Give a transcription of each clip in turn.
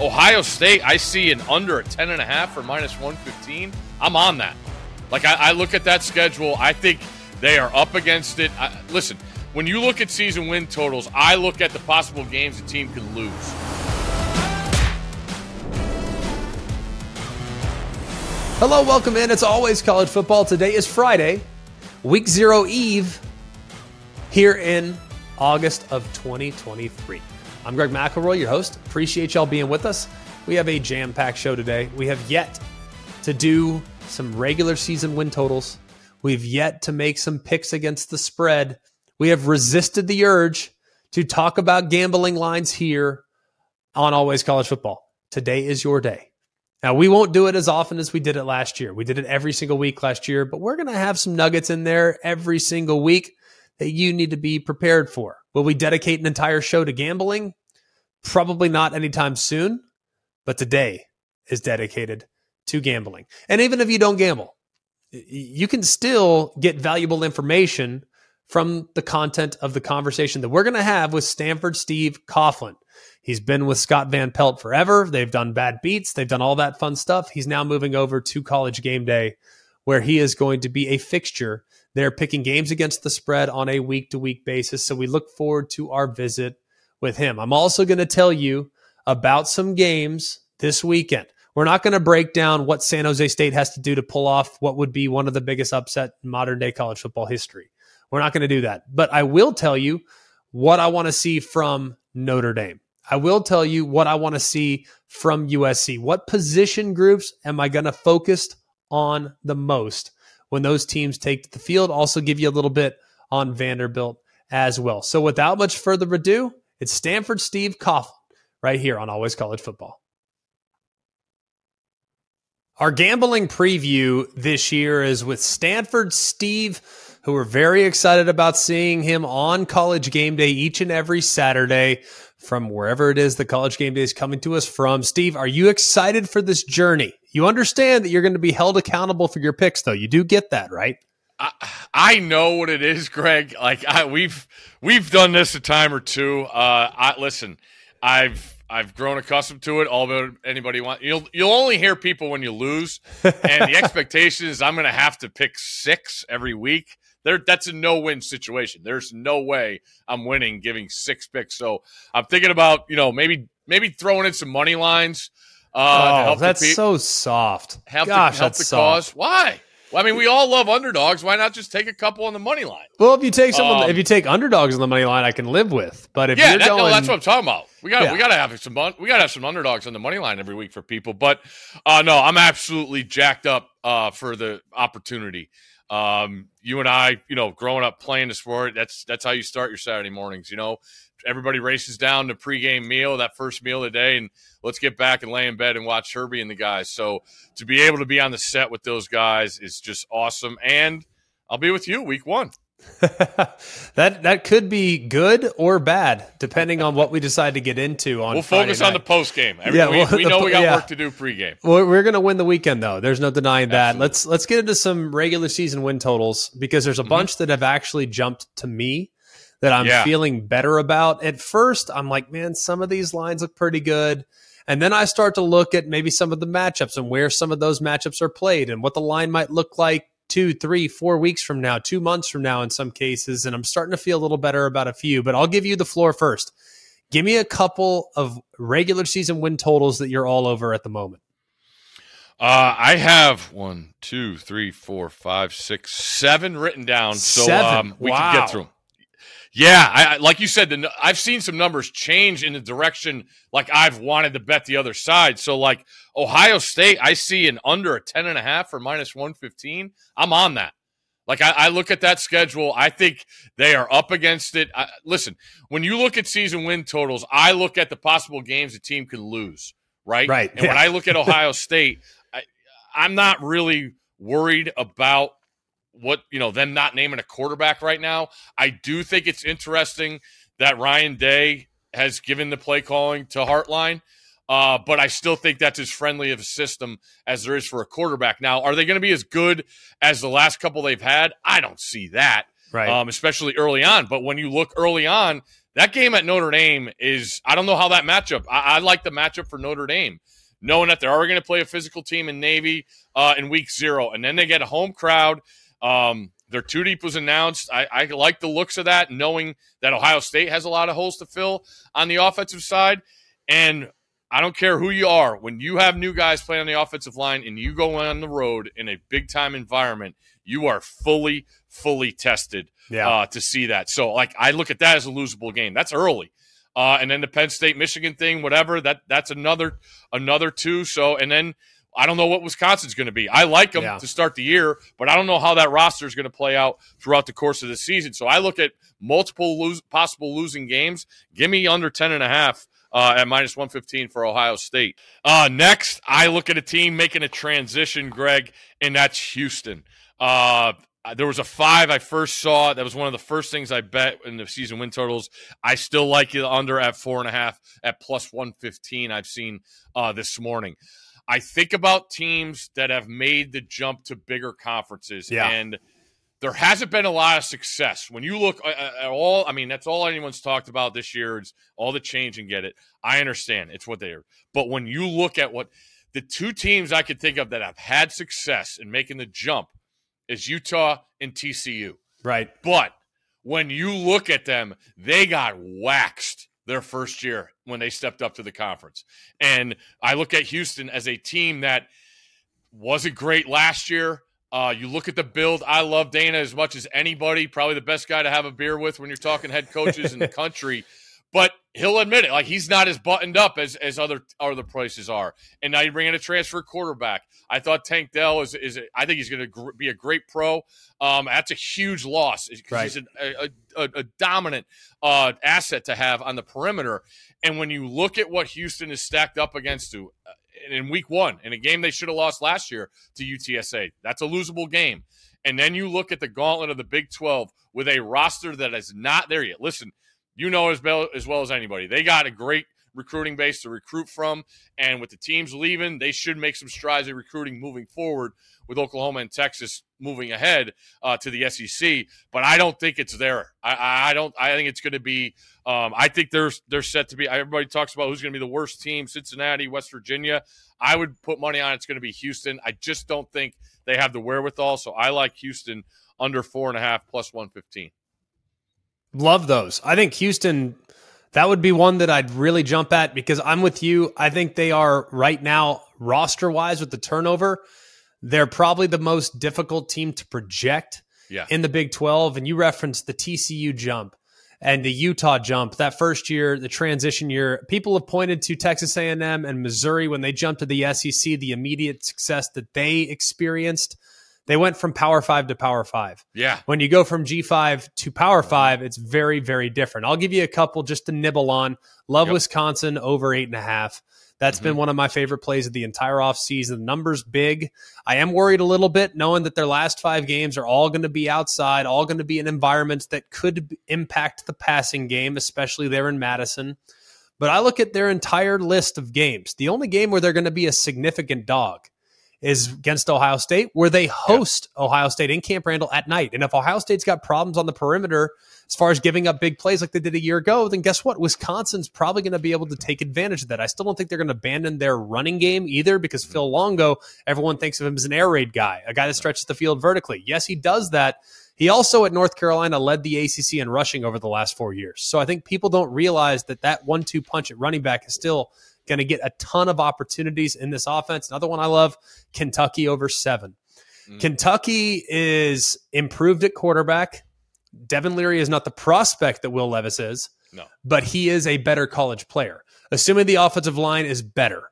Ohio State, I see an under a 10.5 or minus 115. I'm on that. Like, I, I, look at that schedule. I think they are up against it. I, listen, when you look at season win totals, I look at the possible games a team can lose. Hello, welcome in. It's always college football. Today is Friday, week zero eve, here in August of 2023. I'm Greg McElroy, your host. Appreciate y'all being with us. We have a jam packed show today. We have yet to do some regular season win totals. We've yet to make some picks against the spread. We have resisted the urge to talk about gambling lines here on Always College Football. Today is your day. Now, we won't do it as often as we did it last year. We did it every single week last year, but we're going to have some nuggets in there every single week that you need to be prepared for. Will we dedicate an entire show to gambling? Probably not anytime soon, but today is dedicated to gambling. And even if you don't gamble, you can still get valuable information from the content of the conversation that we're going to have with Stanford Steve Coughlin. He's been with Scott Van Pelt forever. They've done bad beats, they've done all that fun stuff. He's now moving over to college game day, where he is going to be a fixture. They're picking games against the spread on a week to week basis. So we look forward to our visit with him. I'm also going to tell you about some games this weekend. We're not going to break down what San Jose State has to do to pull off what would be one of the biggest upset in modern day college football history. We're not going to do that. But I will tell you what I want to see from Notre Dame. I will tell you what I want to see from USC. What position groups am I going to focus on the most when those teams take the field? Also, give you a little bit on Vanderbilt as well. So, without much further ado, it's Stanford Steve Coughlin right here on Always College Football. Our gambling preview this year is with Stanford Steve, who we're very excited about seeing him on college game day each and every Saturday from wherever it is the college game day is coming to us from. Steve, are you excited for this journey? You understand that you're going to be held accountable for your picks, though. You do get that, right? I, I know what it is, Greg. Like I, we've we've done this a time or two. Uh, I listen. I've I've grown accustomed to it. Although anybody want you'll you'll only hear people when you lose, and the expectation is I'm going to have to pick six every week there that's a no-win situation. There's no way I'm winning giving six picks. So I'm thinking about you know maybe maybe throwing in some money lines. Uh, oh, that's pe- so soft. Help Gosh, the, help the cause. Why? Well, I mean, we all love underdogs. Why not just take a couple on the money line? Well, if you take someone, um, if you take underdogs on the money line, I can live with. But if yeah, you're that, going, no, that's what I'm talking about. We got yeah. we got to have some we got to have some underdogs on the money line every week for people. But uh, no, I'm absolutely jacked up uh, for the opportunity. Um, you and I, you know, growing up playing the sport, that's that's how you start your Saturday mornings. You know, everybody races down to pregame meal, that first meal of the day, and let's get back and lay in bed and watch Herbie and the guys. So to be able to be on the set with those guys is just awesome. And I'll be with you week one. that that could be good or bad depending on what we decide to get into on. We'll focus on the post game. Yeah, we, well, we know the, we got yeah. work to do pregame. Well, we're going to win the weekend though. There's no denying that. Absolutely. Let's let's get into some regular season win totals because there's a mm-hmm. bunch that have actually jumped to me that I'm yeah. feeling better about. At first, I'm like, man, some of these lines look pretty good. And then I start to look at maybe some of the matchups and where some of those matchups are played and what the line might look like two, three, four weeks from now, two months from now in some cases. And I'm starting to feel a little better about a few, but I'll give you the floor first. Give me a couple of regular season win totals that you're all over at the moment. Uh, I have one, two, three, four, five, six, seven written down, so. Um, we wow. can get through them. Yeah, I, like you said, the, I've seen some numbers change in the direction like I've wanted to bet the other side. So like Ohio State, I see an under a ten and a half or minus one fifteen. I'm on that. Like I, I, look at that schedule, I think they are up against it. I, listen, when you look at season win totals, I look at the possible games a team can lose. Right, right. And yeah. when I look at Ohio State, I, I'm not really worried about what you know them not naming a quarterback right now. I do think it's interesting that Ryan Day has given the play calling to Hartline. Uh, but I still think that's as friendly of a system as there is for a quarterback. Now, are they going to be as good as the last couple they've had? I don't see that, right? Um, especially early on. But when you look early on, That game at Notre Dame is, I don't know how that matchup, I, I like the matchup for Notre Dame, knowing that they're already going to play a physical team in Navy uh, in week zero. And then they get a home crowd. Um, their two deep was announced. I, I like the looks of that, knowing that Ohio State has a lot of holes to fill on the offensive side. And I don't care who you are, when you have new guys playing on the offensive line and you go on the road in a big time environment, you are fully, fully tested yeah. uh, to see that. So, like, I look at that as a losable game. That's early. Uh, and then the Penn State Michigan thing, whatever that that's another another two. So, and then I don't know what Wisconsin's going to be. I like them yeah. to start the year, but I don't know how that roster is going to play out throughout the course of the season. So I look at multiple lose, possible losing games. Give me under 10 and a half uh, at minus 115 for Ohio State. Uh, next, I look at a team making a transition, Greg, and that's Houston. Uh, there was a five I first saw. That was one of the first things I bet in the season win totals. I still like it under at four and a half at plus 115. I've seen uh, this morning. I think about teams that have made the jump to bigger conferences, yeah. and there hasn't been a lot of success. When you look uh, uh, at all, I mean, that's all anyone's talked about this year is all the change and get it. I understand it's what they are, but when you look at what the two teams I could think of that have had success in making the jump is Utah and TCU. Right, but when you look at them, they got waxed their first year when they stepped up to the conference. And I look at Houston as a team that wasn't great last year. Uh, you look at the build. I love Dana as much as anybody. Probably the best guy to have a beer with when you're talking head coaches in the country. But he'll admit it. Like he's not as buttoned up as, as other other places are. And now you bring in a transfer quarterback. I thought Tank Dell is is I think he's going to gr- be a great pro. Um, that's a huge loss because right. he's a, a, a dominant uh, asset to have on the perimeter. And when you look at what Houston is stacked up against to uh, in week one in a game they should have lost last year to UTSA, that's a losable game. And then you look at the gauntlet of the Big 12 with a roster that is not there yet. Listen, you know as well as well as anybody. They got a great recruiting base to recruit from, and with the teams leaving, they should make some strides in recruiting moving forward. With Oklahoma and Texas moving ahead uh, to the SEC, but I don't think it's there. I, I don't. I think it's going to be. Um, I think they're they're set to be. Everybody talks about who's going to be the worst team: Cincinnati, West Virginia. I would put money on it's going to be Houston. I just don't think they have the wherewithal. So I like Houston under four and a half plus one fifteen. Love those. I think Houston, that would be one that I'd really jump at because I'm with you. I think they are right now, roster wise, with the turnover, they're probably the most difficult team to project yeah. in the Big 12. And you referenced the TCU jump and the Utah jump that first year, the transition year. People have pointed to Texas A&M and Missouri when they jumped to the SEC, the immediate success that they experienced. They went from Power Five to Power Five. Yeah. When you go from G5 to Power Five, it's very, very different. I'll give you a couple just to nibble on. Love yep. Wisconsin over eight and a half. That's mm-hmm. been one of my favorite plays of the entire offseason. The number's big. I am worried a little bit knowing that their last five games are all going to be outside, all going to be in environments that could impact the passing game, especially there in Madison. But I look at their entire list of games. The only game where they're going to be a significant dog is against Ohio State, where they host yeah. Ohio State in Camp Randall at night. And if Ohio State's got problems on the perimeter as far as giving up big plays like they did a year ago, then guess what? Wisconsin's probably going to be able to take advantage of that. I still don't think they're going to abandon their running game either because. Phil Longo, everyone thinks of him as an air raid guy, a guy that stretches the field vertically. Yes, he does that. He also at North Carolina led the ACC in rushing over the last four years. So I think people don't realize that that one two punch at running back is still – going to get a ton of opportunities in this offense. Another one I love Kentucky over seven. Mm. Kentucky is improved at quarterback. Devin Leary is not the prospect that Will Levis is, no. but he is a better college player. Assuming the offensive line is better.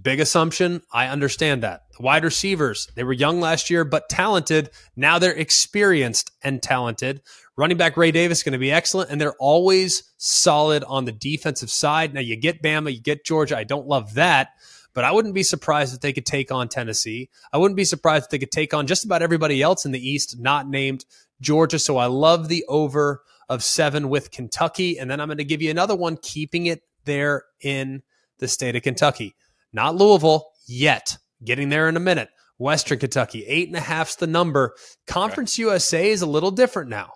Big assumption. I understand that. Wide receivers, they were young last year, but talented. Now they're experienced and talented. Running back Ray Davis going to be excellent, and they're always solid on the defensive side. Now you get Bama, you get Georgia. I don't love that, but I wouldn't be surprised if they could take on Tennessee. I wouldn't be surprised if they could take on just about everybody else in the East, not named Georgia. So I love the over of seven with Kentucky, and then I'm going to give you another one, keeping it there in the state of Kentucky, not Louisville yet. Getting there in a minute. Western Kentucky, eight and a half's the number. Conference USA is a little different now.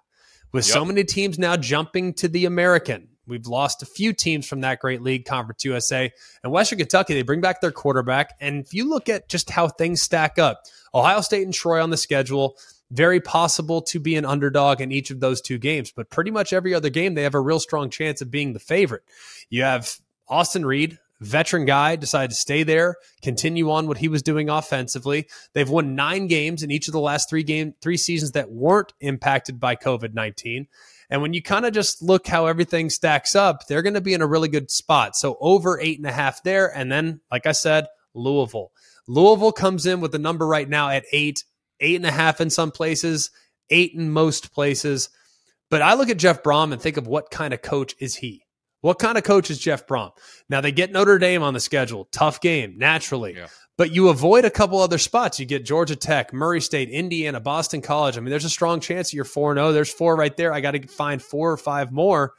With yep. so many teams now jumping to the American, we've lost a few teams from that great league, Conference USA. And Western Kentucky, they bring back their quarterback. And if you look at just how things stack up, Ohio State and Troy on the schedule, very possible to be an underdog in each of those two games. But pretty much every other game, they have a real strong chance of being the favorite. You have Austin Reed, veteran guy, decided to stay there, continue on what he was doing offensively. They've won nine games in each of the last three game three seasons that weren't impacted by COVID nineteen. And when you kind of just look how everything stacks up, they're going to be in a really good spot. So over eight and a half there, and then like I said, Louisville. Louisville comes in with the number right now at eight, eight and a half in some places, eight in most places. But I look at Jeff Brohm and think of what kind of coach is he? What kind of coach is Jeff Brohm? Now they get Notre Dame on the schedule, tough game naturally, yeah. but you avoid a couple other spots. You get Georgia Tech, Murray State, Indiana, Boston College. I mean, there's a strong chance you're four zero. Oh. There's four right there. I got to find four or five more.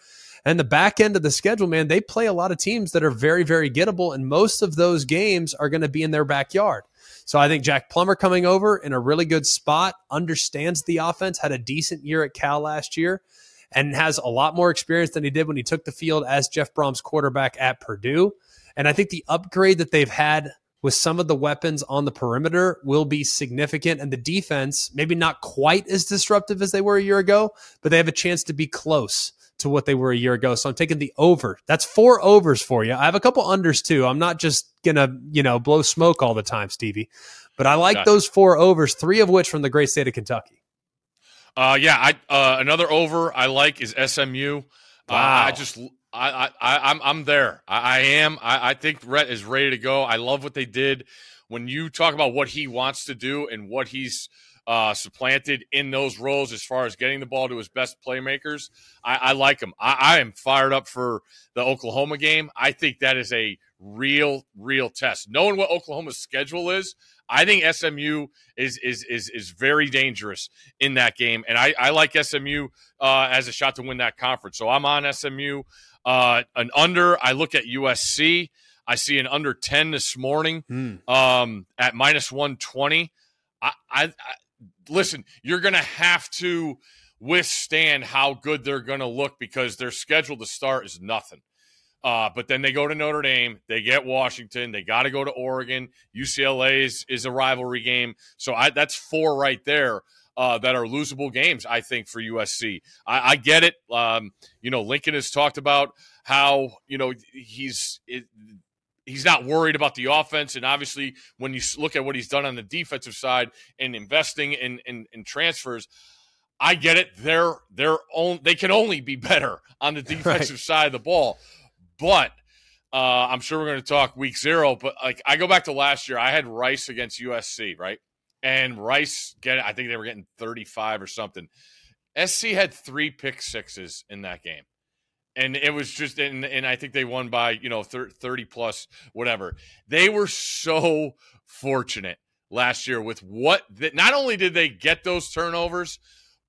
And the back end of the schedule, man, they play a lot of teams that are very, very gettable, and most of those games are going to be in their backyard. So I think Jack Plummer coming over in a really good spot, understands the offense, had a decent year at Cal last year and has a lot more experience than he did when he took the field as Jeff Brohm's quarterback at Purdue. And I think the upgrade that they've had with some of the weapons on the perimeter will be significant. And the defense, maybe not quite as disruptive as they were a year ago, but they have a chance to be close to what they were a year ago. So I'm taking the over. That's four overs for you. I have a couple unders too. I'm not just gonna, you know, blow smoke all the time, Stevie. But I like gotcha. those four overs, three of which from the great state of Kentucky. Uh, yeah, I uh, another over I like is SMU. Wow. Uh, I just I, I I'm I'm there. I, I am. I, I think Rhett is ready to go. I love what they did. When you talk about what he wants to do and what he's uh, supplanted in those roles as far as getting the ball to his best playmakers, I, I like him. I, I am fired up for the Oklahoma game. I think that is a real, real test. Knowing what Oklahoma's schedule is, I think SMU is is is is very dangerous in that game, and I, I like SMU uh, as a shot to win that conference. So I'm on SMU. Uh, an under. I look at USC. I see an under ten this morning mm. um, at minus one twenty. I, I, I listen. You're going to have to withstand how good they're going to look because their schedule to start is nothing. Uh, but then they go to Notre Dame, they get Washington, they got to go to Oregon. UCLA is, is a rivalry game, so I, that's four right there uh, that are losable games. I think for USC, I, I get it. Um, you know, Lincoln has talked about how you know he's it, he's not worried about the offense. And obviously, when you look at what he's done on the defensive side and investing in, in, in transfers, I get it. They're they're on, they can only be better on the defensive right. side of the ball. But uh, I'm sure we're going to talk week zero. But like I go back to last year, I had Rice against USC, right? And Rice get I think they were getting 35 or something. SC had three pick sixes in that game. And it was just, and, and I think they won by, you know, 30 plus, whatever. They were so fortunate last year with what, that not only did they get those turnovers,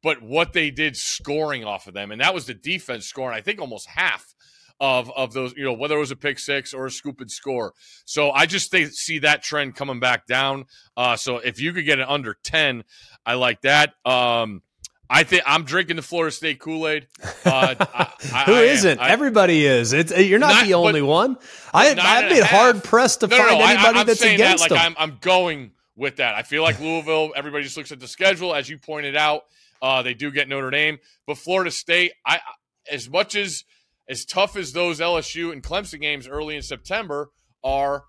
but what they did scoring off of them. And that was the defense scoring, I think almost half of of those, you know, whether it was a pick six or a scoop and score. So I just think, see that trend coming back down. Uh, so if you could get it under ten, I like that. Um, I think I'm drinking the Florida State Kool Aid. Uh, Who not Everybody is. It's you're not, not the only one. I I've been hard pressed to no, find no, no, anybody I, that's against that, like them. I'm, I'm going with that. I feel like Louisville. Everybody just looks at the schedule, as you pointed out. Uh, they do get Notre Dame, but Florida State. I as much as as tough as those LSU and Clemson games early in September are,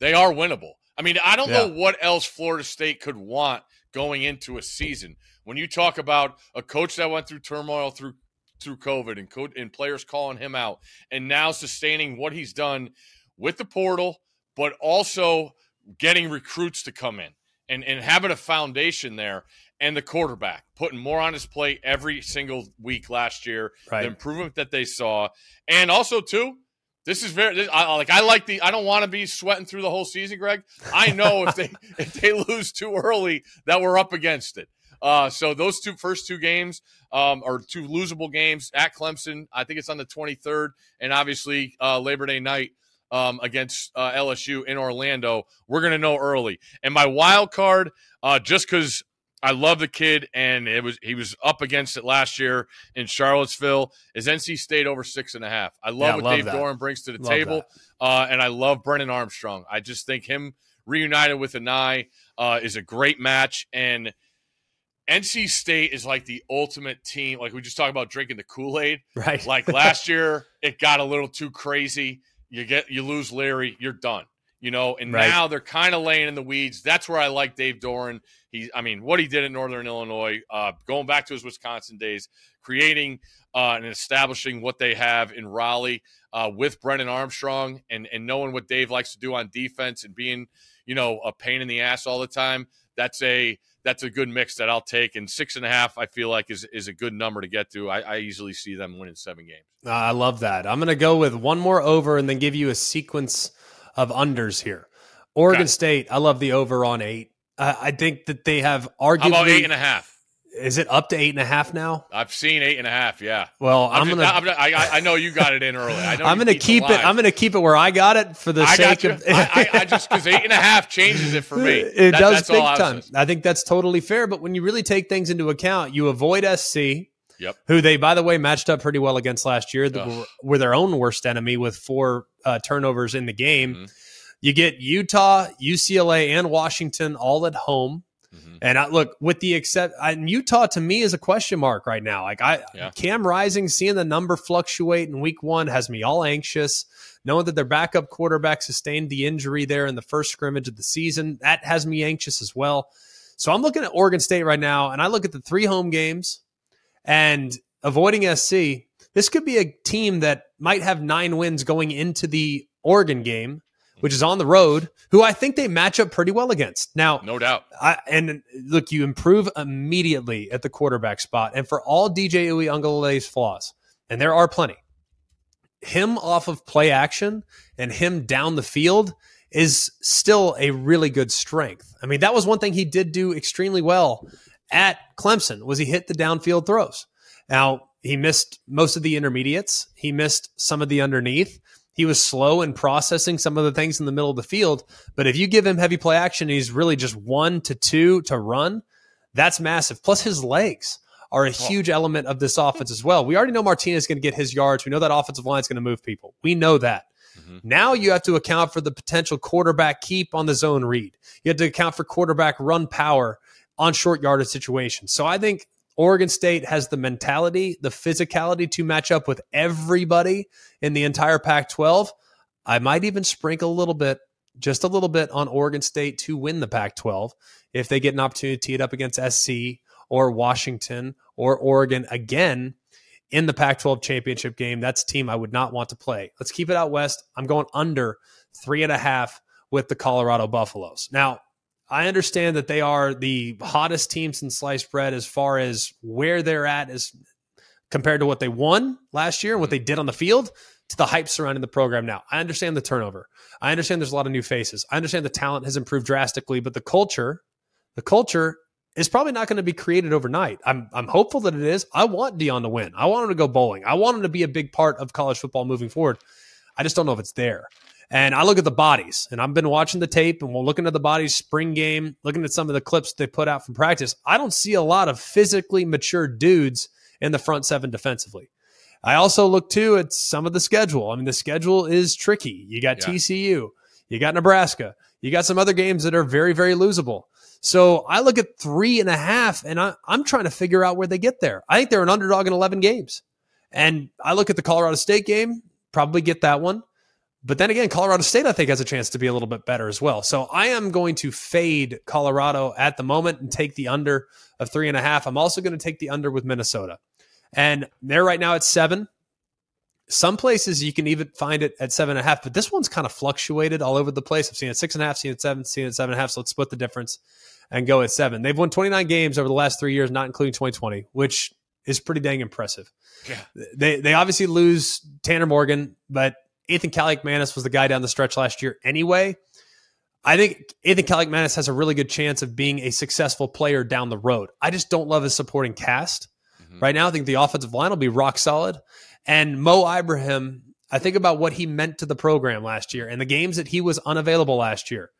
they are winnable. I mean, I don't yeah. know what else Florida State could want going into a season. When you talk about a coach that went through turmoil through through COVID and, co- and players calling him out, and now sustaining what he's done with the portal, but also getting recruits to come in and, and having a foundation there and the quarterback putting more on his plate every single week last year. Right. The improvement that they saw, and also too, this is very this, I, like I like the. I don't want to be sweating through the whole season, Greg. I know if they if they lose too early, that we're up against it. Uh, so those two first two games um, are two losable games at Clemson. I think it's on the 23rd, and obviously uh, Labor Day night um, against uh, LSU in Orlando. We're going to know early. And my wild card, uh, just because I love the kid, and it was he was up against it last year in Charlottesville. Is NC State over six and a half? I love Yeah, what love Dave that. Doeren brings to the Love table, uh, and I love Brennan Armstrong. I just think him reunited with Anae uh, is a great match, and NC State is like the ultimate team. Like we just talked about drinking the Kool Aid. Right. Like last year, it got a little too crazy. You get you lose Leary, you're done. You know, and Right. now they're kind of laying in the weeds. That's where I like Dave Doeren. He, I mean, what he did in Northern Illinois, uh, going back to his Wisconsin days, creating uh, and establishing what they have in Raleigh uh, with Brennan Armstrong, and and knowing what Dave likes to do on defense and being, you know, a pain in the ass all the time. That's a that's a good mix that I'll take. And six and a half, I feel like is is a good number to get to. I, I easily see them winning seven games. I love that. I'm going to go with one more over and then give you a sequence of unders here. Oregon Okay. State, I love the over on eight. Uh, I think that they have arguably. How about eight and a half? Is it up to eight and a half now? I've seen eight and a half. Yeah. Well, I'm, I'm, gonna. I'm just- I, I- I know you got it in early. I know I'm going to keep it. I'm to keep it where I got it for the I sake of. I, I, I just because eight and a half changes it for me. It That- does big time. I think that's totally fair. But when you really take things into account, you avoid SC, Yep. who they, by the way, matched up pretty well against last year. They Ugh. were, were their own worst enemy with four uh, turnovers in the game. Mhm. You get Utah, UCLA, and Washington all at home. Mhm. And I look with the except and Utah to me is a question mark right now. Like I Yeah. Cam Rising seeing the number fluctuate in week one has me all anxious. Knowing that their backup quarterback sustained the injury there in the first scrimmage of the season, that has me anxious as well. So I'm looking at Oregon State right now, and I look at the three home games and avoiding SC. This could be a team that might have nine wins going into the Oregon game, which is on the road, who I think they match up pretty well against. Now, No doubt. I, and look, you improve immediately at the quarterback spot. And for all DJ Uiagalelei's flaws, and there are plenty, him off of play action and him down the field is still a really good strength. I mean, that was one thing he did do extremely well at Clemson was he hit the downfield throws. Now, he missed most of the intermediates. He missed some of the underneath. He was slow in processing some of the things in the middle of the field. But if you give him heavy play action, he's really just one to two to run. That's massive. Plus, his legs are a huge element of this offense as well. We already know Martinez is going to get his yards. We know that offensive line is going to move people. We know that. Mhm. Now you have to account for the potential quarterback keep on the zone read. You have to account for quarterback run power on short yardage situations. So I think Oregon State has the mentality, the physicality to match up with everybody in the entire Pac 12. I might even sprinkle a little bit, just a little bit on Oregon State to win the Pac 12 if they get an opportunity to tee it up against SC or Washington or Oregon again in the Pac 12 championship game. That's a team I would not want to play. Let's keep it out west. I'm going under three and a half with the Colorado Buffaloes. Now, I understand that they are the hottest team since sliced bread as far as where they're at is compared to what they won last year and what mm-hmm. they did on the field to the hype surrounding the program now. I understand the turnover. I understand there's a lot of new faces. I understand the talent has improved drastically, but the culture, the culture is probably not going to be created overnight. I'm I'm hopeful that it is. I want Deion to win. I want him to go bowling. I want him to be a big part of college football moving forward. I just don't know if it's there. And I look at the bodies, and I've been watching the tape, and we're looking at the bodies spring game, looking at some of the clips they put out from practice. I don't see a lot of physically mature dudes in the front seven defensively. I also look too at some of the schedule. I mean, the schedule is tricky. You got Yeah. TCU, you got Nebraska, you got some other games that are very, very losable. So I look at three and a half, and I, I'm trying to figure out where they get there. I think they're an underdog in 11 games. And I look at the Colorado State game, probably get that one. But then again, Colorado State, I think, has a chance to be a little bit better as well. So I am going to fade Colorado at the moment and take the under of three and a half. I'm also going to take the under with Minnesota. And they're right now at seven. Some places you can even find it at seven and a half, but this one's kind of fluctuated all over the place. I've seen it six and a half, seen it seven, seen it seven and a half. So let's split the difference and go at seven. They've won 29 games over the last three years, not including 2020, which is pretty dang impressive. Yeah. They they obviously lose Tanner Morgan, but Athan Kaliakmanis was the guy down the stretch last year anyway. I think Athan Kaliakmanis has a really good chance of being a successful player down the road. I just don't love his supporting cast. Mhm. Right now, I think the offensive line will be rock solid. And Mo Ibrahim, I think about what he meant to the program last year and the games that he was unavailable last year.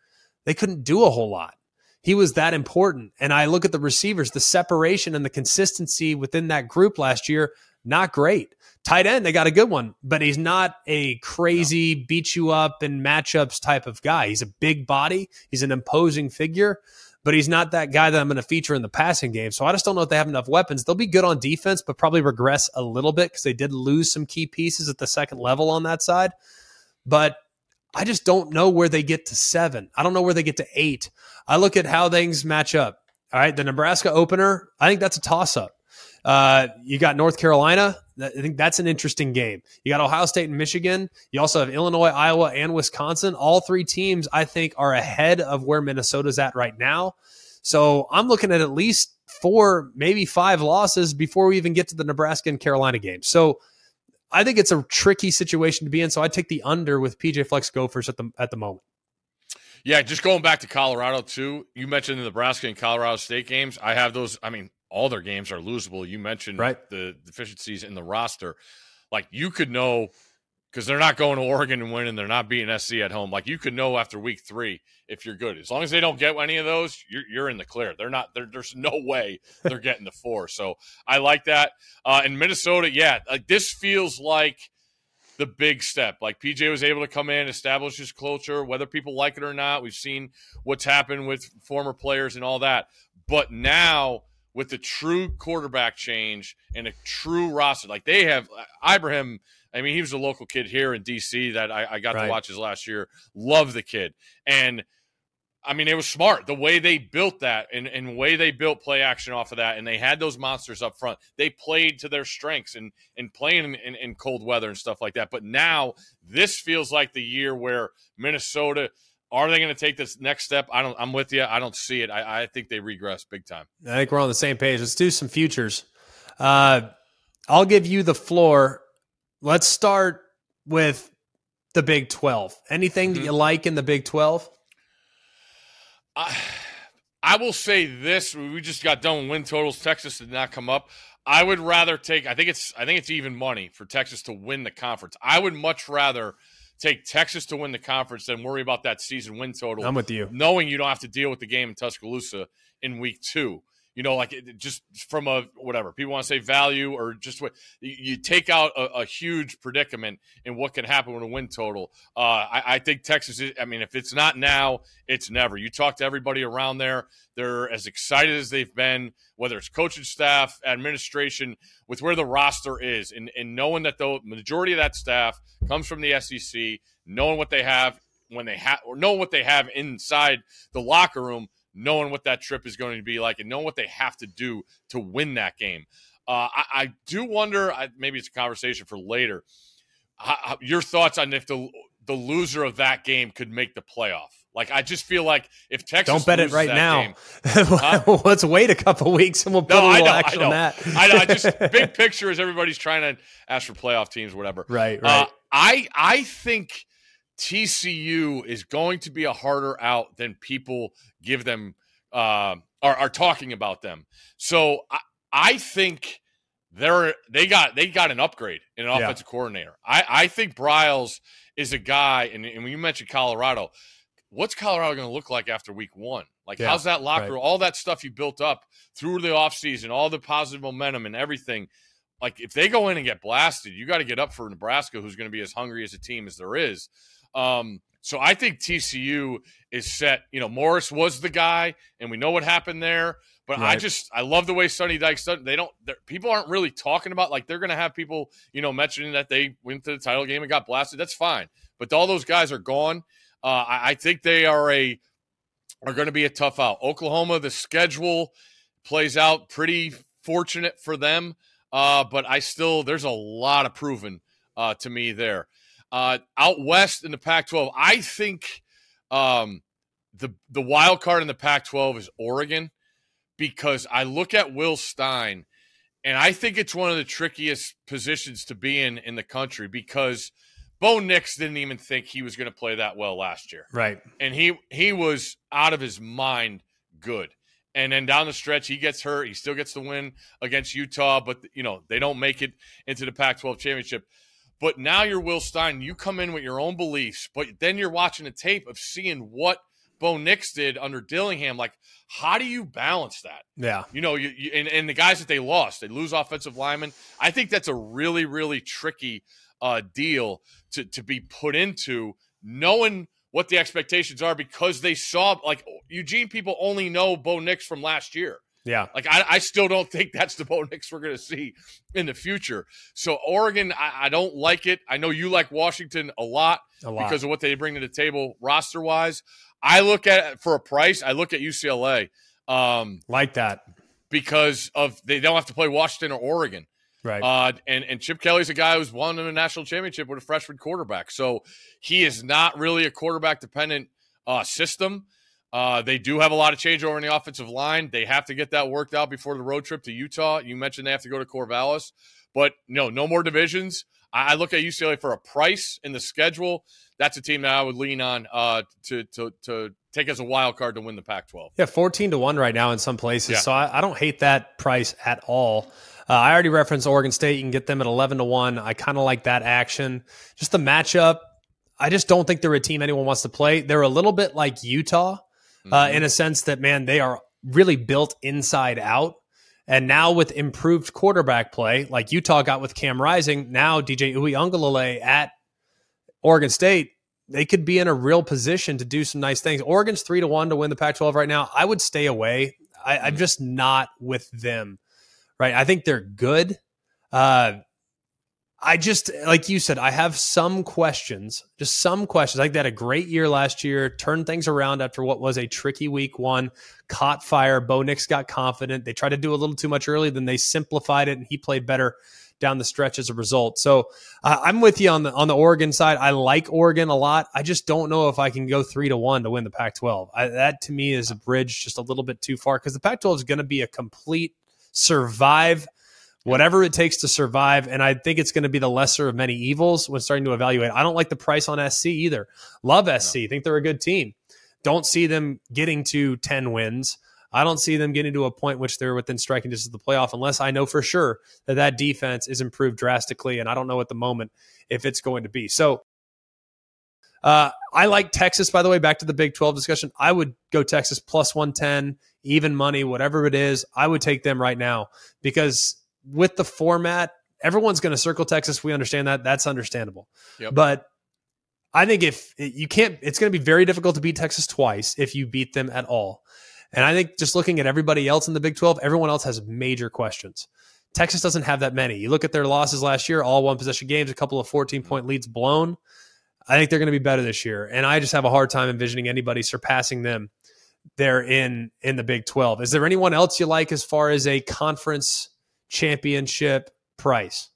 They couldn't do a whole lot. he was that important. And I look at the receivers, the separation and the consistency within that group last year, not great. Tight end, they got a good one, but he's not a crazy no. beat you up in matchups type of guy. He's a big body, he's an imposing figure, but he's not that guy that I'm going to feature in the passing game. So I just don't know if they have enough weapons. They'll be good on defense, but probably regress a little bit because they did lose some key pieces at the second level on that side. But I just don't know where they get to seven. I don't know where they get to eight. I look at how things match up. All right, the Nebraska opener, I think that's a toss up. Uh, you got North Carolina. I think that's an interesting game. You got Ohio State and Michigan. You also have Illinois, Iowa, and Wisconsin. All three teams, I think, are ahead of where Minnesota's at right now. So I'm looking at at least four, maybe five losses before we even get to the Nebraska and Carolina game. So I think it's a tricky situation to be in. So I take the under with PJ Fleck's Gophers at the at the moment. Yeah, just going back to Colorado too. You mentioned the Nebraska and Colorado State games. I have those. I mean, all their games are losable. You mentioned right. the deficiencies in the roster. Like you could know because they're not going to Oregon and winning. They're not beating SC at home. Like you could know after week three if you're good. As long as they don't get any of those, you're, you're in the clear. They're not. They're, there's no way they're getting the four. So I like that. Uh, in Minnesota, yeah, like this feels like the big step. Like PJ was able to come in, establish his culture, whether people like it or not. We've seen what's happened with former players and all that. But now with the true quarterback change and a true roster, like they have uh, Ibrahim. I mean, he was a local kid here in DC that I, I got right. to watch his last year. Love the kid. And I mean, it was smart the way they built that and, and way they built play action off of that. And they had those monsters up front. They played to their strengths and, and playing in, in, in cold weather and stuff like that. But now this feels like the year where Minnesota – are they going to take this next step? I don't. I'm with you. I don't see it. I, I think they regress big time. I think we're on the same page. Let's do some futures. Uh, I'll give you the floor. Let's start with the Big Twelve. Anything mm-hmm. that you like in the Big Twelve? I, I will say this: we just got done with win totals. Texas did not come up. I would rather take. I think it's. I think it's even money for Texas to win the conference. I would much rather take Texas to win the conference than worry about that season win total. I'm with you. Knowing you don't have to deal with the game in Tuscaloosa in week two. You know, like just from a whatever people want to say value or just what you take out a, a huge predicament in what can happen with a win total. Uh, I, I think Texas. Is, I mean, if it's not now, it's never. You talk to everybody around there; they're as excited as they've been, whether it's coaching staff, administration, with where the roster is, and, and knowing that the majority of that staff comes from the SEC, knowing what they have when they have, or knowing what they have inside the locker room knowing what that trip is going to be like and knowing what they have to do to win that game. Uh, I, I, do wonder. I, maybe it's a conversation for later. How, your thoughts on if the the loser of that game could make the playoff? Like I just feel like if Texas don't bet it right now, game, huh? let's wait a couple weeks and we'll put no, a little know, action on that. I know. I just big picture is everybody's trying to ask for playoff teams, whatever. Right. Right. Uh, I I think TCU is going to be a harder out than people give them uh, are, are talking about them. So I, I think they're they got they got an upgrade in an offensive yeah. coordinator. I, I think Briles is a guy, and, and when you mentioned Colorado, what's Colorado going to look like after week one? Like, yeah, how's that locker right. all that stuff you built up through the offseason, all the positive momentum and everything? Like, if they go in and get blasted, you got to get up for Nebraska, who's going to be as hungry as a team as there is. Um, so I think TCU is set. You know, Morris was the guy, and we know what happened there. But right. I just I love the way Sonny Dykes. They don't people aren't really talking about like they're going to have people you know mentioning that they went to the title game and got blasted. That's fine. But all those guys are gone. Uh, I, I think they are a are going to be a tough out. Oklahoma, the schedule plays out pretty fortunate for them. Uh, but I still there's a lot of proven uh, to me there. Uh, out west in the Pac-12, I think um, the the wild card in the Pac-12 is Oregon because I look at Will Stein and I think it's one of the trickiest positions to be in in the country because Bo Nix didn't even think he was going to play that well last year, right? And he he was out of his mind good. And then down the stretch, he gets hurt. He still gets the win against Utah, but you know they don't make it into the Pac-12 championship. But now you're Will Stein. You come in with your own beliefs, but then you're watching a tape of seeing what Bo Nix did under Dillingham. Like, how do you balance that? Yeah. You know, you, you and, and the guys that they lost, they lose offensive linemen. I think that's a really, really tricky uh, deal to to be put into, knowing what the expectations are because they saw like Eugene people only know Bo Nix from last year. Yeah. Like I, I still don't think that's the Bo Nix we're going to see in the future. So Oregon, I, I, don't like it. I know you like Washington a lot, a lot because of what they bring to the table roster wise. I look at it for a price. I look at UCLA. Um, like that because of they don't have to play Washington or Oregon. Right. Uh, and and Chip Kelly's a guy who's won in a national championship with a freshman quarterback, so he is not really a quarterback dependent uh, system. Uh, they do have a lot of change over in the offensive line. They have to get that worked out before the road trip to Utah. You mentioned they have to go to Corvallis, but no, no more divisions. I, I look at UCLA for a price in the schedule. That's a team that I would lean on uh, to to to take as a wild card to win the Pac-12. Yeah, fourteen to one right now in some places. Yeah. So I, I don't hate that price at all. Uh, I already referenced Oregon State. You can get them at 11 to 1. I kind of like that action. Just the matchup. I just don't think they're a team anyone wants to play. They're a little bit like Utah uh, Mhm. in a sense that, man, they are really built inside out. And now with improved quarterback play, like Utah got with Cam Rising, now DJ Uiagalelei at Oregon State, they could be in a real position to do some nice things. Oregon's three to one to win the Pac-12 right now. I would stay away. I, I'm just not with them. Right. I think they're good. Uh, I just like you said, I have some questions, just some questions. Like they had a great year last year, turned things around after what was a tricky week one, caught fire. Bo Nix got confident. They tried to do a little too much early, then they simplified it, and he played better down the stretch as a result. So uh, I'm with you on the on the Oregon side. I like Oregon a lot. I just don't know if I can go three to one to win the Pac-12. I, that to me is a bridge just a little bit too far because the Pac-12 is going to be a complete survive whatever it takes to survive. And I think it's going to be the lesser of many evils when starting to evaluate. I don't like the price on SC either. Love SC. Think they're a good team. Don't see them getting to 10 wins. I don't see them getting to a point which they're within striking distance of the playoff unless I know for sure that that defense is improved drastically. And I don't know at the moment if it's going to be. So uh, I like Texas, by the way, back to the Big 12 discussion. I would go Texas plus 110, even money, whatever it is. I would take them right now because with the format, everyone's going to circle Texas. We understand that. That's understandable. Yep. But I think if you can't, it's going to be very difficult to beat Texas twice if you beat them at all. And I think just looking at everybody else in the Big 12, everyone else has major questions. Texas doesn't have that many. You look at their losses last year, all one possession games, a couple of 14 point leads blown. I think they're going to be better this year. And I just have a hard time envisioning anybody surpassing them there in in the Big 12. Is there anyone else you like as far as a conference championship price?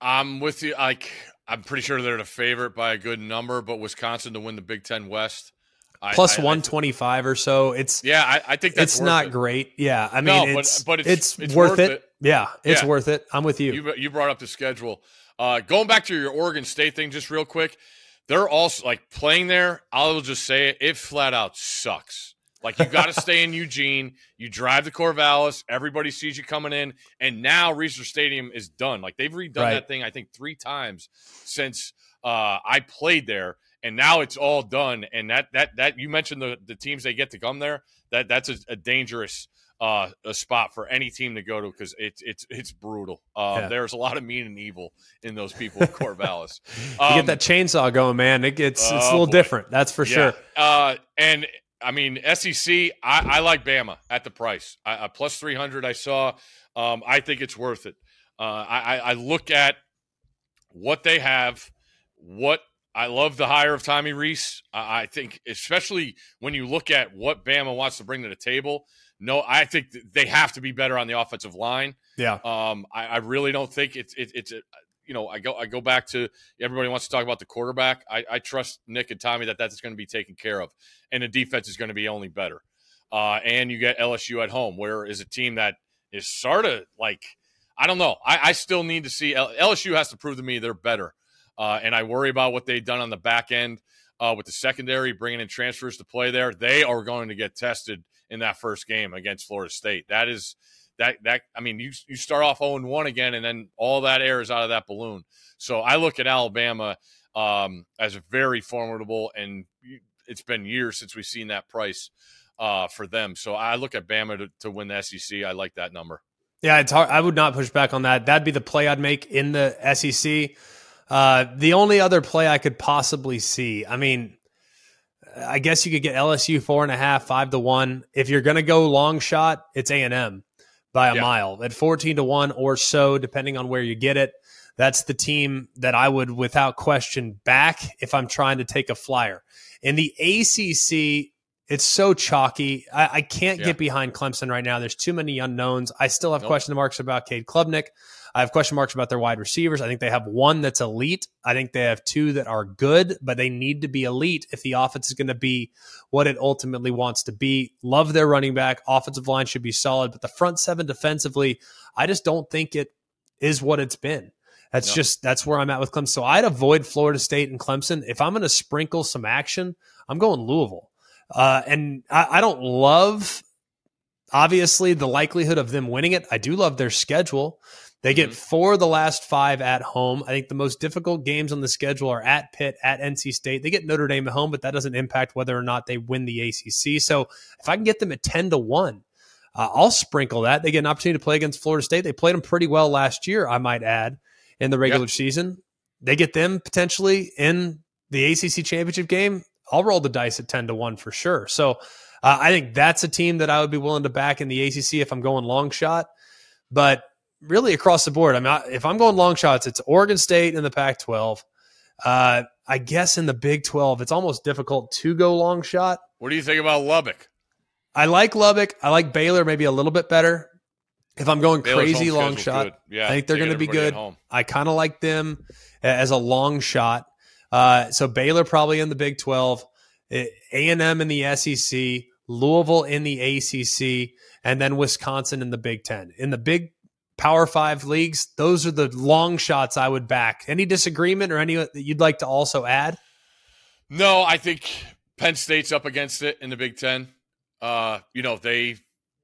I'm with you. Like I'm pretty sure they're the favorite by a good number, but Wisconsin to win the Big Ten West I- Plus I- I- 125 or so. It's yeah, I, I think that's it's not it. great. Yeah, I No, mean, but- it's, but it's, it's- it's worth, worth it. it. Yeah, it's Yeah. worth it. I'm with you. You you brought up the schedule. Uh, going back to your Oregon State thing, just real quick, they're also like playing there. I'll just say it, it flat out sucks. Like you got to stay in Eugene. You drive to Corvallis. Everybody sees you coming in, and now Reser Stadium is done. Like they've redone Right. that thing, I think three times since uh, I played there, and now it's all done. And that that that you mentioned the the teams they get to come there. That that's a, a dangerous uh, a spot for any team to go to because it's it's it's brutal. Uh, Yeah. There's a lot of mean and evil in those people in Corvallis. you Um, get that chainsaw going, man. It gets it's a oh, little boy. different. That's for yeah. sure. Uh, and I mean SEC, I, I like Bama at the price. I, I plus three hundred. I saw. Um, I think it's worth it. Uh, I, I I look at what they have. What I love the hire of Tommy Rees. I, I think, especially when you look at what Bama wants to bring to the table. No, I think they have to be better on the offensive line. Yeah. Um, I, I really don't think it's it, it's a, you know I go I go back to everybody wants to talk about the quarterback. I, I trust Nick and Tommy that that's going to be taken care of, and the defense is going to be only better. Uh, and you get LSU at home, where is a team that is sort of like I don't know. I, I still need to see L- LSU has to prove to me they're better, uh, and I worry about what they've done on the back end uh, with the secondary, bringing in transfers to play there. They are going to get tested in that first game against Florida State. That is that that I mean you you start off 0 1 again and then all that air is out of that balloon. So I look at Alabama um, as very formidable and it's been years since we've seen that price uh, for them. So I look at Bama to, to win the SEC. I like that number. Yeah, it's hard. I would not push back on that. That'd be the play I'd make in the SEC. Uh, the only other play I could possibly see, I mean, I guess you could get LSU four and a half, five to one. If you're going to go long shot, it's A and M by a yeah. mile at fourteen to one or so, depending on where you get it. That's the team that I would, without question, back if I'm trying to take a flyer. In the ACC, it's so chalky. I, I can't yeah. get behind Clemson right now. There's too many unknowns. I still have nope. question marks about Cade Klubnik. I have question marks about their wide receivers. I think they have one that's elite. I think they have two that are good, but they need to be elite if the offense is going to be what it ultimately wants to be. Love their running back. Offensive line should be solid, but the front seven defensively, I just don't think it is what it's been. That's just that's where I'm at with Clemson. So I'd avoid Florida State and Clemson. If I'm going to sprinkle some action, I'm going Louisville. Uh, and I, I don't love obviously the likelihood of them winning it. I do love their schedule. They get mm-hmm. four of the last five at home. I think the most difficult games on the schedule are at Pitt, at NC State. They get Notre Dame at home, but that doesn't impact whether or not they win the ACC. So if I can get them at 10 to 1, uh, I'll sprinkle that. They get an opportunity to play against Florida State. They played them pretty well last year, I might add, in the regular yep. season. They get them potentially in the ACC championship game. I'll roll the dice at 10 to 1 for sure. So uh, I think that's a team that I would be willing to back in the ACC if I'm going long shot. But really across the board. I mean, if I'm going long shots, it's Oregon State in the Pac 12. Uh, I guess in the Big 12, it's almost difficult to go long shot. What do you think about Lubbock? I like Lubbock. I like Baylor maybe a little bit better. If I'm going Baylor's crazy long shot, yeah, I think they're going to be good. I kind of like them as a long shot. Uh, so Baylor probably in the Big 12, A and M in the SEC, Louisville in the ACC, and then Wisconsin in the Big Ten. In the Big Power Five leagues, those are the long shots I would back. Any disagreement or any that you'd like to also add? No, I think Penn State's up against it in the Big Ten. Uh, you know, they,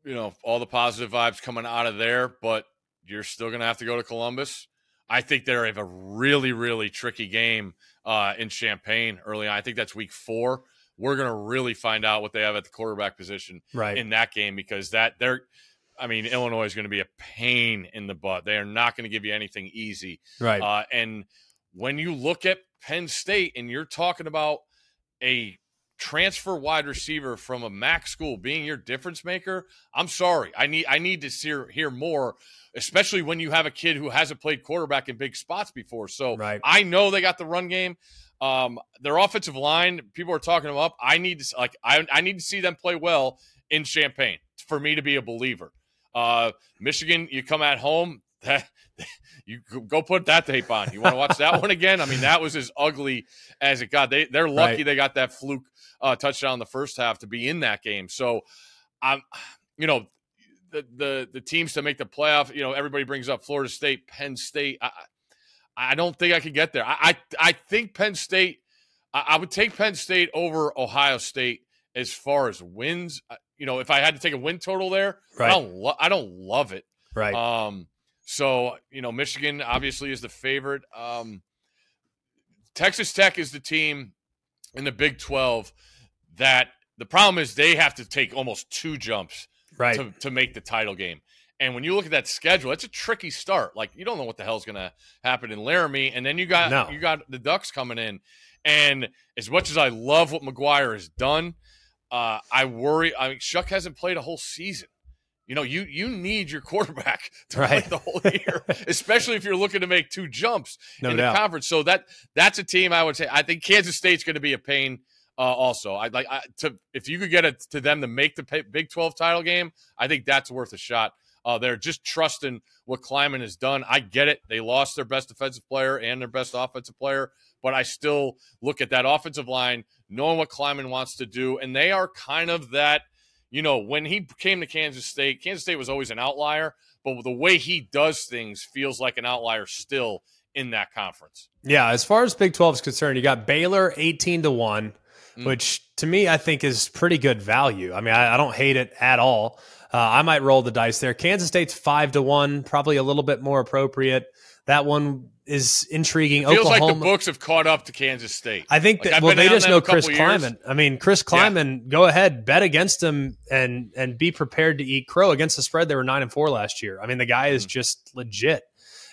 you know, all the positive vibes coming out of there, but you're still going to have to go to Columbus. I think they have a really, really tricky game uh, in Champaign early on. I think that's week four. We're going to really find out what they have at the quarterback position right. in that game because that they're I mean, Illinois is going to be a pain in the butt. They are not going to give you anything easy. Right. Uh, and when you look at Penn State and you're talking about a transfer wide receiver from a MAC school being your difference maker, I'm sorry. I need I need to hear hear more, especially when you have a kid who hasn't played quarterback in big spots before. So right. I know they got the run game. Um, their offensive line, people are talking them up. I need to like I, I need to see them play well in Champaign for me to be a believer. Uh, Michigan, you come at home. you go put that tape on. You want to watch that one again? I mean, that was as ugly as it got. They they're lucky right. they got that fluke uh, touchdown in the first half to be in that game. So, I'm, you know, the the the teams to make the playoff. You know, everybody brings up Florida State, Penn State. I, I don't think I could get there. I I, I think Penn State. I, I would take Penn State over Ohio State as far as wins you know, if I had to take a win total there, right. I don't lo- I don't love it. Right. Um so, you know, Michigan obviously is the favorite. Um Texas Tech is the team in the Big 12 that the problem is they have to take almost two jumps right. to, to make the title game. And when you look at that schedule, it's a tricky start. Like you don't know what the hell's going to happen in Laramie, and then you got no. you got the Ducks coming in. And as much as I love what McGuire has done, uh, I worry. I mean, Shough hasn't played a whole season. You know, you you need your quarterback to right. play the whole year, especially if you're looking to make two jumps no in doubt. the conference. So that that's a team I would say. I think Kansas State's going to be a pain. Uh, also, I'd like I, to if you could get it to them to make the Big 12 title game. I think that's worth a shot. Uh, they're just trusting what Klieman has done. I get it; they lost their best defensive player and their best offensive player, but I still look at that offensive line, knowing what Klieman wants to do, and they are kind of that. You know, when he came to Kansas State, Kansas State was always an outlier, but the way he does things feels like an outlier still in that conference. Yeah, as far as Big 12 is concerned, you got Baylor 18 to 1, mm. which to me I think is pretty good value. I mean, I, I don't hate it at all. Uh, I might roll the dice there. Kansas State's 5 to 1, probably a little bit more appropriate That one is intriguing. It feels Oklahoma. like the books have caught up to Kansas State. I think that well, they just know Chris. Klieman. I mean, Chris Klieman, go ahead, bet against him and and be prepared to eat crow against the spread. They were nine and four last year. I mean, the guy is Mhm. just legit,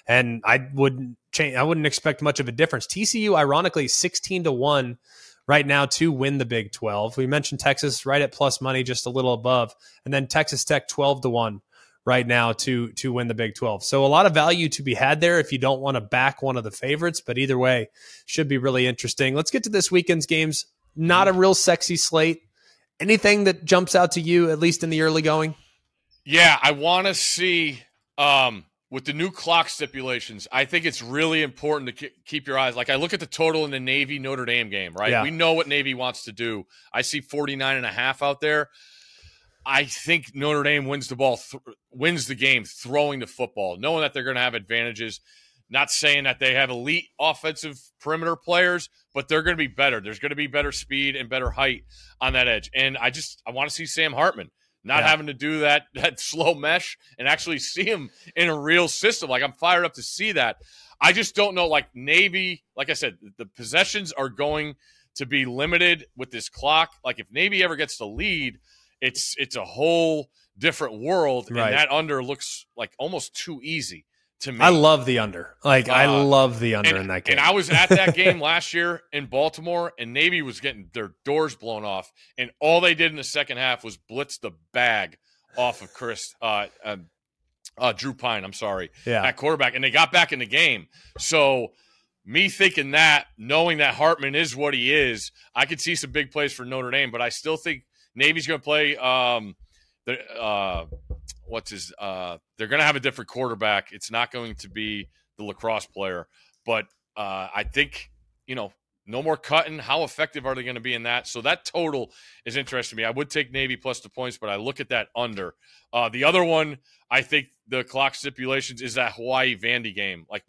and I wouldn't change. I wouldn't expect much of a difference. TCU, ironically, sixteen to one right now to win the Big Twelve. We mentioned Texas right at plus money, just a little above, and then Texas Tech twelve to one right now to to win the Big 12. So a lot of value to be had there if you don't want to back one of the favorites, but either way should be really interesting. Let's get to this weekend's games. Not a real sexy slate. Anything that jumps out to you at least in the early going? Yeah, I want to see um, with the new clock stipulations. I think it's really important to keep your eyes. Like I look at the total in the Navy Notre Dame game, right? Yeah. We know what Navy wants to do. I see 49 and a half out there. I think Notre Dame wins the ball, th- wins the game throwing the football, knowing that they're going to have advantages. Not saying that they have elite offensive perimeter players, but they're going to be better. There's going to be better speed and better height on that edge. And I just I want to see Sam Hartman not Yeah. having to do that that slow mesh and actually see him in a real system. Like I'm fired up to see that. I just don't know. Like Navy, like I said, the possessions are going to be limited with this clock. Like if Navy ever gets the lead, it's it's a whole different world, Right. and that under looks like almost too easy to me. I love the under. Like I Uh, love the under and, in that game. and I was at that game last year in Baltimore, and Navy was getting their doors blown off, and all they did in the second half was blitz the bag off of Chris, uh, um, uh, Drew Pyne. I'm sorry, yeah. at quarterback, and they got back in the game. So, me thinking that, knowing that Hartman is what he is, I could see some big plays for Notre Dame, but I still think Navy's going to play. Um, the uh, what's his? Uh, they're going to have a different quarterback. It's not going to be the lacrosse player, but uh, I think you know. No more cutting. How effective are they going to be in that? So that total is interesting to me. I would take Navy plus the points, but I look at that under. Uh, the other one, I think the clock stipulations is that Hawaii Vandy game. Like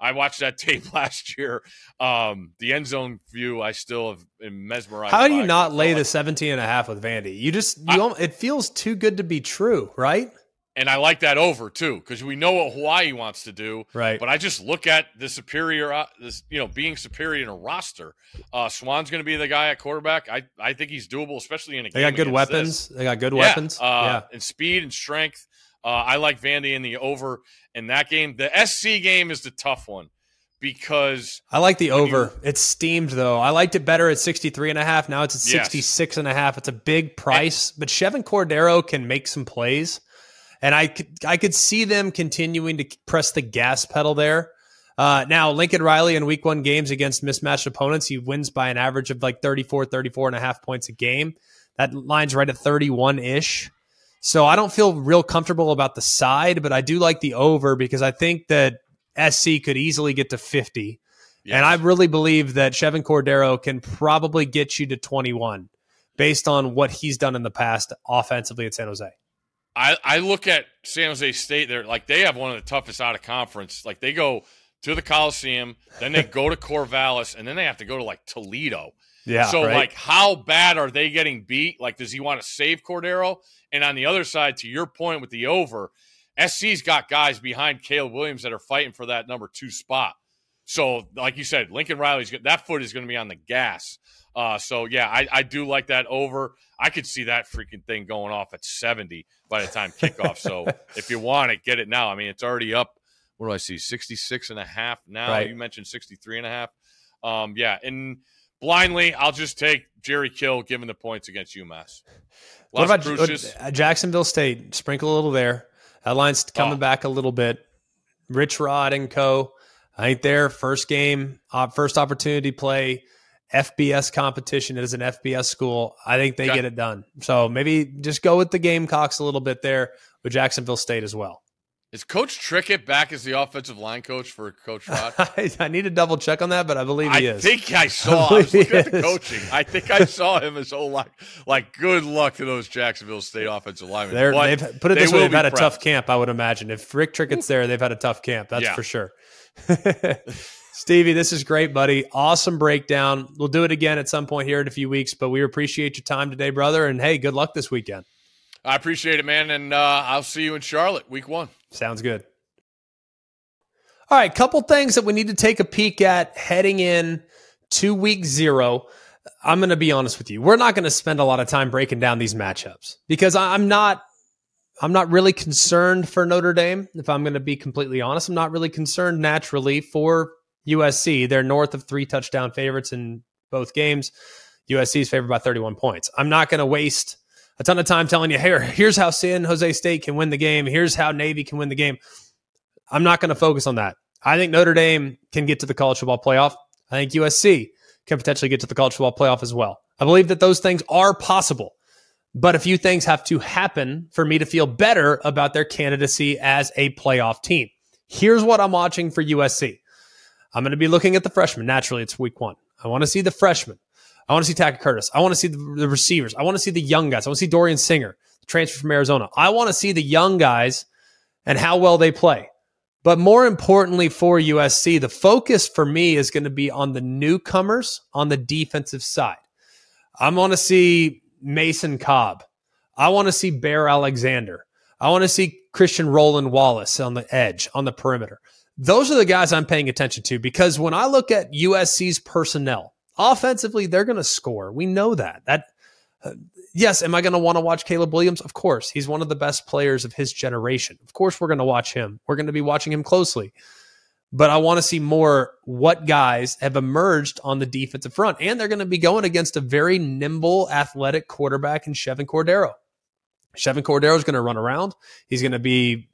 I watched that tape last year. Um, the end zone view, I still have been mesmerized. How do you not lay felt the like- 17 and a half with Vandy? You just you I- it feels too good to be true, right? And I like that over too because we know what Hawaii wants to do. Right. But I just look at the superior, uh, this you know, being superior in a roster. Uh, Swann's going to be the guy at quarterback. I I think he's doable, especially in a game they game got good weapons. They got good weapons. Uh, yeah. and speed and strength. Uh, I like Vandy in the over in that game. The SC game is the tough one because I like the over. it's steamed though. I liked it better at 63 and a half. Now it's at Yes. 66 and a half. It's a big price, but Chevan Cordeiro can make some plays. And I could I could see them continuing to press the gas pedal there. Uh, now, Lincoln Riley in week one games against mismatched opponents, he wins by an average of like 34, 34 and a half points a game. That line's right at 31 ish. So I don't feel real comfortable about the side, but I do like the over because I think that SC could easily get to 50. And I really believe that Chevan Cordeiro can probably get you to 21 based on what he's done in the past offensively at San Jose. I, I look at San Jose State. They're like they have one of the toughest out of conference. Like they go to the Coliseum, then they go to Corvallis, and then they have to go to like Toledo. Yeah. so right? like, how bad are they getting beat? Like, does he want to save Cordeiro? And on the other side, to your point with the over, SC's got guys behind Caleb Williams that are fighting for that number two spot. So, like you said, Lincoln Riley's that foot is going to be on the gas. Uh, so yeah, I, I do like that over. I could see that freaking thing going off at 70 by the time kickoff. so if you want it, get it now. I mean, it's already up. What do I see? 66 and a half now. Right. You mentioned 63 and a half. Um, yeah. And blindly, I'll just take Jerry Kill given the points against UMass. what about Cruces. uh, Jacksonville State? Sprinkle a little there. That line's coming Oh. back a little bit. Rich Rod and co. I think their first game, uh, first opportunity play, FBS competition. It is an FBS school. I think they Okay. get it done. So maybe just go with the Gamecocks a little bit there with Jacksonville State as well. Is Coach Trickett back as the offensive line coach for Coach Rod? I, I need to double check on that, but I believe I he is. I think I saw. I, believe was looking at the coaching. I think I saw him his whole life. Like, good luck to those Jacksonville State offensive linemen. But they've put it they this way. They've had a prepped. tough camp, I would imagine. If Rick Trickett's there, they've had a tough camp. That's Yeah. for sure. Stevie, this is great, buddy. Awesome breakdown. We'll do it again at some point here in a few weeks, but we appreciate your time today, brother. And hey, good luck this weekend. I appreciate it, man, and uh, I'll see you in Charlotte, week one. Sounds good. All right, couple things that we need to take a peek at heading in to week zero. I'm going to be honest with you. We're not going to spend a lot of time breaking down these matchups because I'm not I'm not really concerned for Notre Dame. If I'm going to be completely honest, I'm not really concerned naturally for USC. They're north of three touchdown favorites in both games. USC is favored by 31 points. I'm not going to waste a ton of time telling you, here, here's how San Jose State can win the game. Here's how Navy can win the game. I'm not going to focus on that. I think Notre Dame can get to the college football playoff. I think USC can potentially get to the college football playoff as well. I believe that those things are possible, but a few things have to happen for me to feel better about their candidacy as a playoff team. Here's what I'm watching for USC. I'm going to be looking at the freshmen. Naturally, it's week one. I want to see the freshmen. I want to see Tackett Curtis. I want to see the, the receivers. I want to see the young guys. I want to see Dorian Singer, transfer from Arizona. I want to see the young guys and how well they play. But more importantly for USC, the focus for me is going to be on the newcomers on the defensive side. I want to see Mason Cobb. I want to see Bear Alexander. I want to see Christian Roland Wallace on the edge, on the perimeter. Those are the guys I'm paying attention to because when I look at USC's personnel, offensively, they're going to score. We know that. That uh, yes, am I going to want to watch Caleb Williams? Of course. He's one of the best players of his generation. Of course, we're going to watch him. We're going to be watching him closely. But I want to see more what guys have emerged on the defensive front. And they're going to be going against a very nimble, athletic quarterback in Chevan Cordeiro. Chevan Cordeiro is going to run around. He's going to be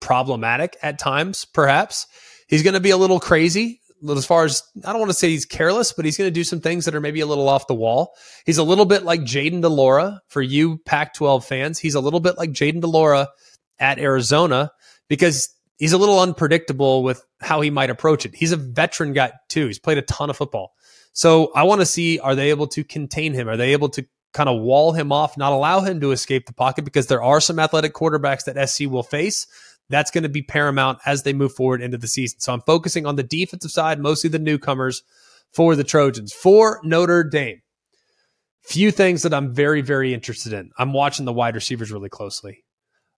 problematic at times, perhaps. He's going to be a little crazy as far as I don't want to say he's careless, but he's going to do some things that are maybe a little off the wall. He's a little bit like Jayden de Laura for you Pac 12 fans. He's a little bit like Jayden de Laura at Arizona because he's a little unpredictable with how he might approach it. He's a veteran guy too. He's played a ton of football. So I want to see are they able to contain him? Are they able to kind of wall him off, not allow him to escape the pocket because there are some athletic quarterbacks that SC will face that's going to be paramount as they move forward into the season. So I'm focusing on the defensive side, mostly the newcomers for the Trojans. For Notre Dame, few things that I'm very, very interested in. I'm watching the wide receivers really closely.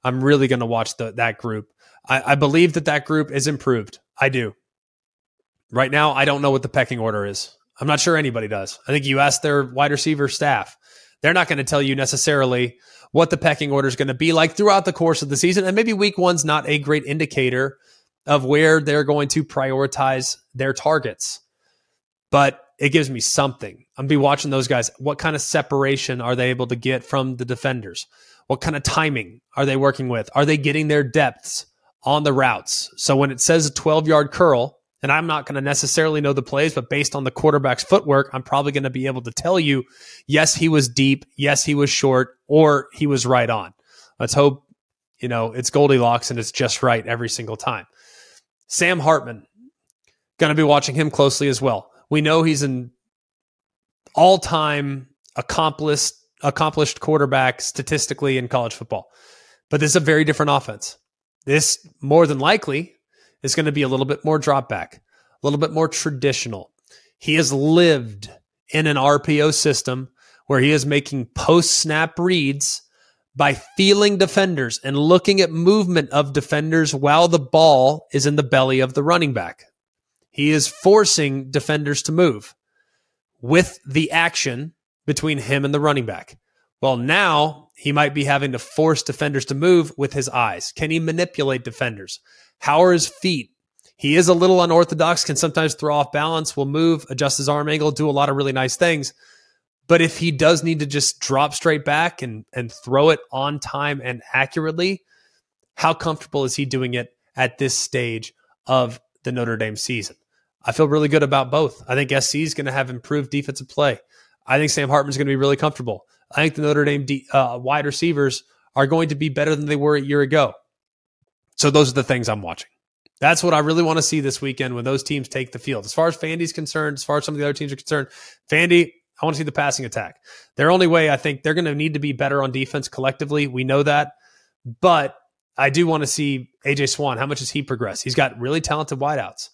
I'm really going to watch the, that group. I, I believe that that group is improved. I do. Right now, I don't know what the pecking order is. I'm not sure anybody does. I think you ask their wide receiver staff. They're not going to tell you necessarily what the pecking order is going to be like throughout the course of the season. And maybe week one's not a great indicator of where they're going to prioritize their targets. But it gives me something. I'm be watching those guys. What kind of separation are they able to get from the defenders? What kind of timing are they working with? Are they getting their depths on the routes? So when it says a 12 yard curl, and I'm not going to necessarily know the plays, but based on the quarterback's footwork, I'm probably going to be able to tell you, yes, he was deep, yes, he was short, or he was right on. Let's hope, you know, it's Goldilocks and it's just right every single time. Sam Hartman, going to be watching him closely as well. We know he's an all-time accomplished accomplished quarterback statistically in college football. But this is a very different offense. This more than likely is going to be a little bit more drop back, a little bit more traditional. He has lived in an RPO system where he is making post snap reads by feeling defenders and looking at movement of defenders while the ball is in the belly of the running back. He is forcing defenders to move with the action between him and the running back. Well, now he might be having to force defenders to move with his eyes. Can he manipulate defenders? How are his feet? He is a little unorthodox, can sometimes throw off balance, will move, adjust his arm angle, do a lot of really nice things. But if he does need to just drop straight back and, and throw it on time and accurately, how comfortable is he doing it at this stage of the Notre Dame season? I feel really good about both. I think SC is going to have improved defensive play. I think Sam Hartman is going to be really comfortable. I think the Notre Dame de- uh, wide receivers are going to be better than they were a year ago. So those are the things I'm watching. That's what I really want to see this weekend when those teams take the field. As far as Vandy's concerned, as far as some of the other teams are concerned, Vandy, I want to see the passing attack. Their only way, I think, they're going to need to be better on defense collectively. We know that. But I do want to see AJ Swann. How much has he progressed? He's got really talented wideouts.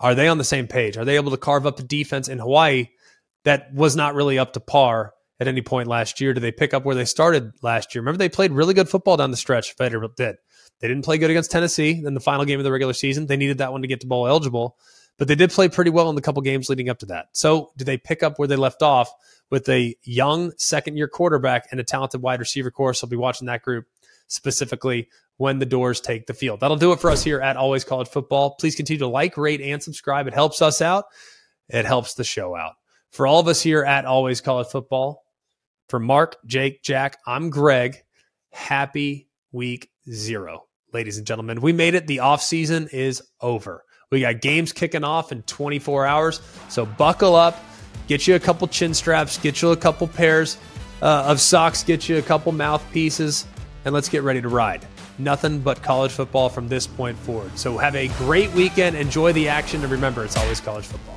Are they on the same page? Are they able to carve up a defense in Hawaii that was not really up to par at any point last year? Do they pick up where they started last year? Remember, they played really good football down the stretch. Vanderbilt did. They didn't play good against Tennessee in the final game of the regular season. They needed that one to get to bowl eligible, but they did play pretty well in the couple games leading up to that. So, do they pick up where they left off with a young second year quarterback and a talented wide receiver course? I'll be watching that group specifically when the Dores take the field. That'll do it for us here at Always College Football. Please continue to like, rate, and subscribe. It helps us out, it helps the show out. For all of us here at Always College Football, for Mark, Jake, Jack, I'm Greg. Happy week zero, ladies and gentlemen. We made it. The off season is over. We got games kicking off in 24 hours. So buckle up, get you a couple chin straps, get you a couple pairs uh, of socks, get you a couple mouthpieces, and let's get ready to ride. Nothing but college football from this point forward. So have a great weekend. Enjoy the action. And remember, it's always college football.